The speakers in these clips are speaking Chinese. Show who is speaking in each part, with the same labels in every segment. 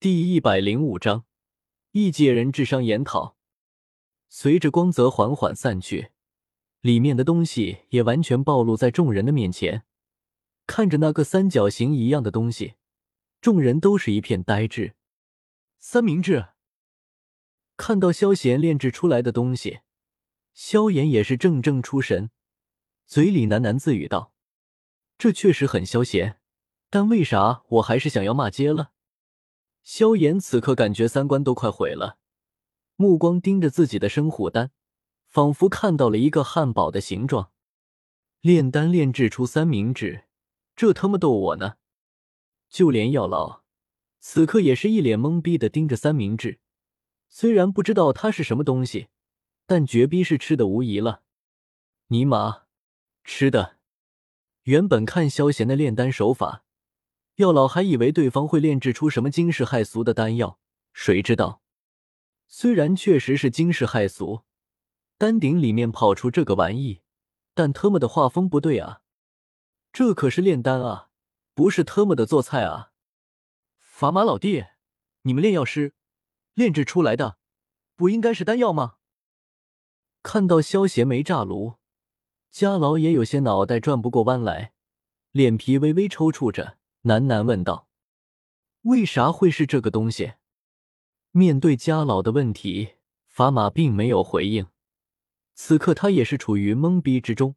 Speaker 1: 第一百零五章异界人智商研讨。随着光泽缓缓散去，里面的东西也完全暴露在众人的面前。看着那个三角形一样的东西，众人都是一片呆滞。三明治。看到萧贤炼制出来的东西，萧炎也是怔怔出神，嘴里喃喃自语道：“这确实很萧贤，但为啥我还是想要骂街了？”萧炎此刻感觉三观都快毁了，目光盯着自己的生虎丹，仿佛看到了一个汉堡的形状。炼丹炼制出三明治。这他妈逗我呢！就连药老此刻也是一脸懵逼的盯着三明治，虽然不知道它是什么东西，但绝逼是吃的无疑了。尼玛，吃的！原本看萧贤的炼丹手法，药老还以为对方会炼制出什么惊世骇俗的丹药，谁知道，虽然确实是惊世骇俗，丹鼎里面跑出这个玩意，但他妈的画风不对啊！这可是炼丹啊，不是特么的做菜啊！法马老弟，你们炼药师炼制出来的不应该是丹药吗？看到萧邪没炸炉，家老也有些脑袋转不过弯来，脸皮微微抽搐着，喃喃问道：“为啥会是这个东西？”面对家老的问题，砝码并没有回应。此刻他也是处于懵逼之中。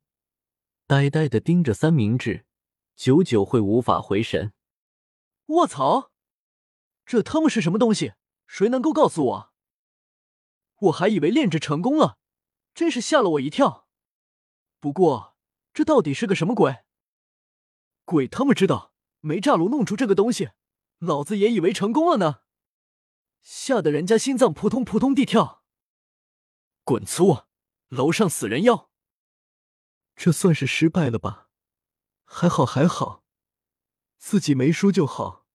Speaker 1: 呆呆的盯着三明治，久久会无法回神。卧槽，这他妈是什么东西？谁能够告诉我？我还以为炼制成功了，真是吓了我一跳。不过这到底是个什么鬼？鬼他妈知道！没炸炉弄出这个东西，老子也以为成功了呢，吓得人家心脏扑通扑通地跳。滚粗！楼上死人妖！这算是失败了吧？还好还好，自己没输就好，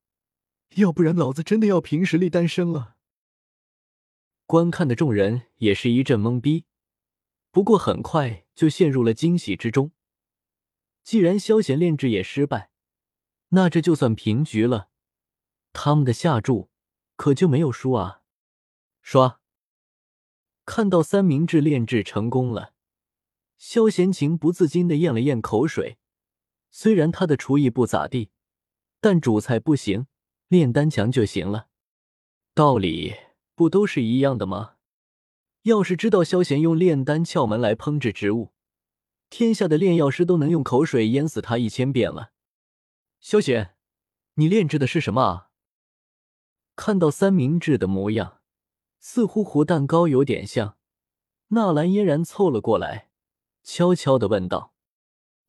Speaker 1: 要不然老子真的要凭实力单身了。观看的众人也是一阵懵逼，不过很快就陷入了惊喜之中。既然萧贤炼制也失败，那这就算平局了。他们的下注可就没有输啊！刷，看到三明治炼制成功了。萧贤情不自禁的咽了咽口水，虽然他的厨艺不咋地，但主菜不行，炼丹强就行了。道理不都是一样的吗？要是知道萧贤用炼丹窍门来烹制植物，天下的炼药师都能用口水淹死他一千遍了。萧贤，你炼制的是什么啊？看到三明治的模样，似乎和蛋糕有点像，纳兰嫣然凑了过来。悄悄的问道：“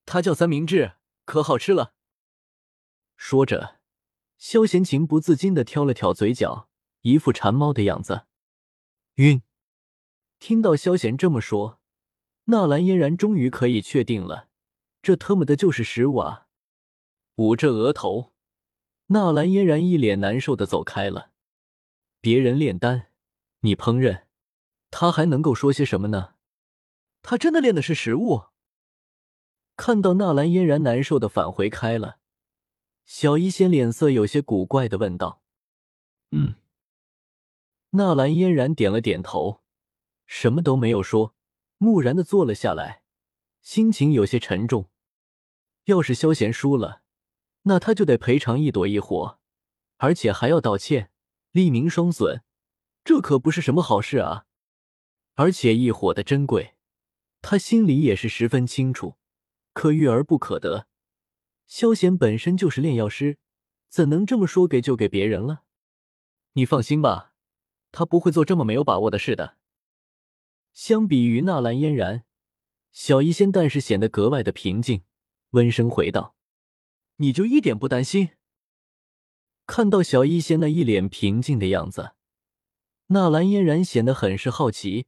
Speaker 1: 它叫三明治，可好吃了？”说着，萧贤情不自禁的挑了挑嘴角，一副馋猫的样子。晕！听到萧贤这么说，纳兰嫣然终于可以确定了，这特么的就是食物啊！捂着额头，纳兰嫣然一脸难受的走开了。别人炼丹，你烹饪，他还能够说些什么呢？他真的炼的是食物。看到纳兰嫣然难受的返回开了，小医仙脸色有些古怪的问道：“嗯。”纳兰嫣然点了点头，什么都没有说，木然的坐了下来，心情有些沉重。要是萧贤输了，那他就得赔偿一朵一火，而且还要道歉，利民双损，这可不是什么好事啊！而且一火的珍贵。他心里也是十分清楚，可遇而不可得。萧贤本身就是炼药师，怎能这么说给就给别人了？你放心吧，他不会做这么没有把握的事的。相比于纳兰嫣然，小医仙但是显得格外的平静，温声回道：“你就一点不担心？”看到小医仙那一脸平静的样子，纳兰嫣然显得很是好奇。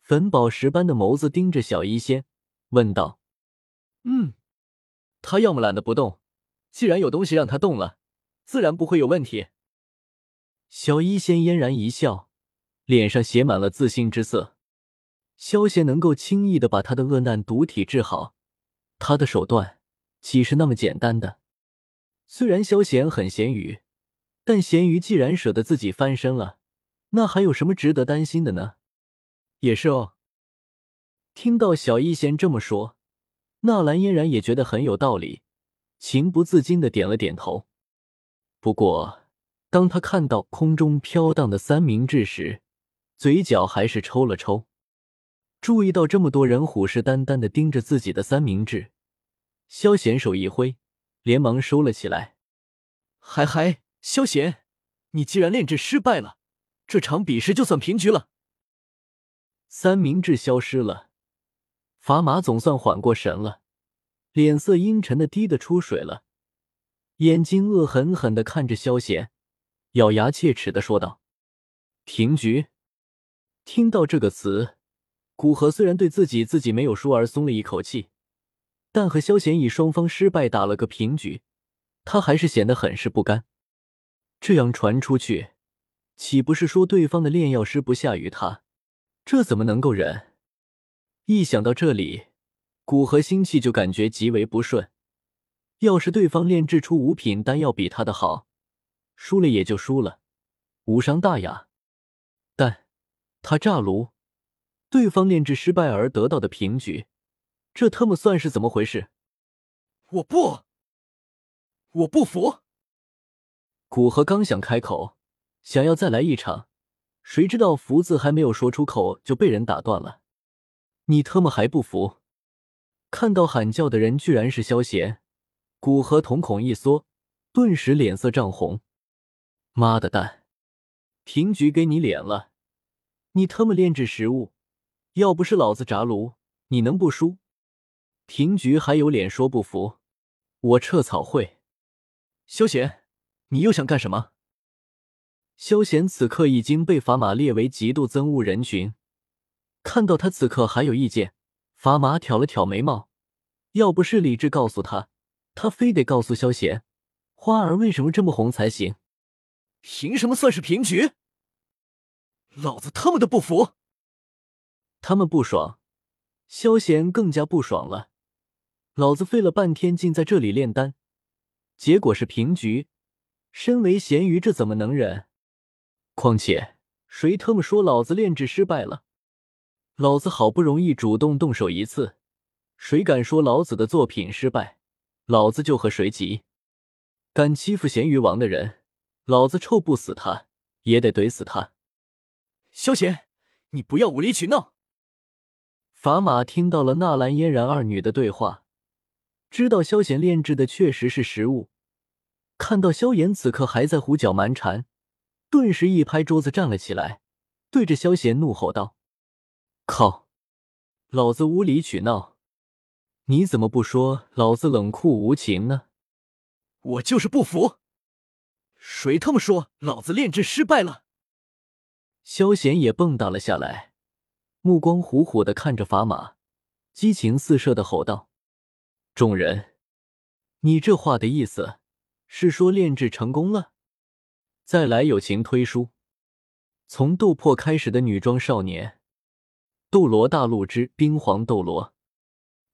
Speaker 1: 粉宝石般的眸子盯着小医仙，问道：“嗯，他要么懒得不动，既然有东西让他动了，自然不会有问题。”小医仙嫣然一笑，脸上写满了自信之色。萧贤能够轻易的把他的恶难毒体治好，他的手段岂是那么简单的？虽然萧贤很咸鱼，但咸鱼既然舍得自己翻身了，那还有什么值得担心的呢？也是哦。听到小一仙这么说，纳兰嫣然也觉得很有道理，情不自禁的点了点头。不过，当他看到空中飘荡的三明治时，嘴角还是抽了抽。注意到这么多人虎视眈眈的盯着自己的三明治，萧贤手一挥，连忙收了起来。
Speaker 2: 嗨嗨，萧贤，你既然炼制失败了，这场比试就算平局了。
Speaker 1: 三明治消失了。砝码总算缓过神了，脸色阴沉的滴得出水了，眼睛恶狠狠的看着萧贤，咬牙切齿的说道：“平局。”听到这个词，古河虽然对自己自己没有输而松了一口气，但和萧贤以双方失败打了个平局，他还是显得很是不甘。这样传出去，岂不是说对方的炼药师不下于他？这怎么能够忍？一想到这里，古河心气就感觉极为不顺。要是对方炼制出五品丹药比他的好，输了也就输了，无伤大雅。但他炸炉，对方炼制失败而得到的平局，这他妈算是怎么回事？
Speaker 2: 我不，我不服！
Speaker 1: 古河刚想开口，想要再来一场，谁知道“福”字还没有说出口，就被人打断了。你特么还不服？看到喊叫的人居然是萧贤，古河瞳孔一缩，顿时脸色涨红。妈的蛋！平局给你脸了，你特么炼制食物，要不是老子炸炉，你能不输？平局还有脸说不服？我撤草会。
Speaker 2: 萧贤，你又想干什么？
Speaker 1: 萧贤此刻已经被法马列为极度憎恶人群。看到他此刻还有意见，法马挑了挑眉毛。要不是理智告诉他，他非得告诉萧贤，花儿为什么这么红才行。
Speaker 2: 凭什么算是平局？老子他妈的不服！
Speaker 1: 他们不爽，萧贤更加不爽了。老子费了半天劲在这里炼丹，结果是平局。身为咸鱼，这怎么能忍？况且谁他妈说老子炼制失败了？老子好不容易主动动手一次，谁敢说老子的作品失败，老子就和谁急。敢欺负咸鱼王的人，老子臭不死他也得怼死他。
Speaker 2: 萧贤，你不要无理取闹。
Speaker 1: 法马听到了纳兰嫣然二女的对话，知道萧贤炼制的确实是食物，看到萧炎此刻还在胡搅蛮缠，顿时一拍桌子站了起来，对着萧贤怒吼道。靠！老子无理取闹，你怎么不说老子冷酷无情呢？
Speaker 2: 我就是不服！谁他妈说老子炼制失败了？
Speaker 1: 萧贤也蹦跶了下来，目光虎虎的看着砝码，激情四射的吼道：“众人，你这话的意思是说炼制成功了？再来友情推书，从斗破开始的女装少年。”斗罗大陆之冰皇斗罗，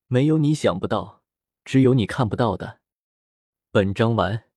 Speaker 1: 没有你想不到，只有你看不到的。本章完。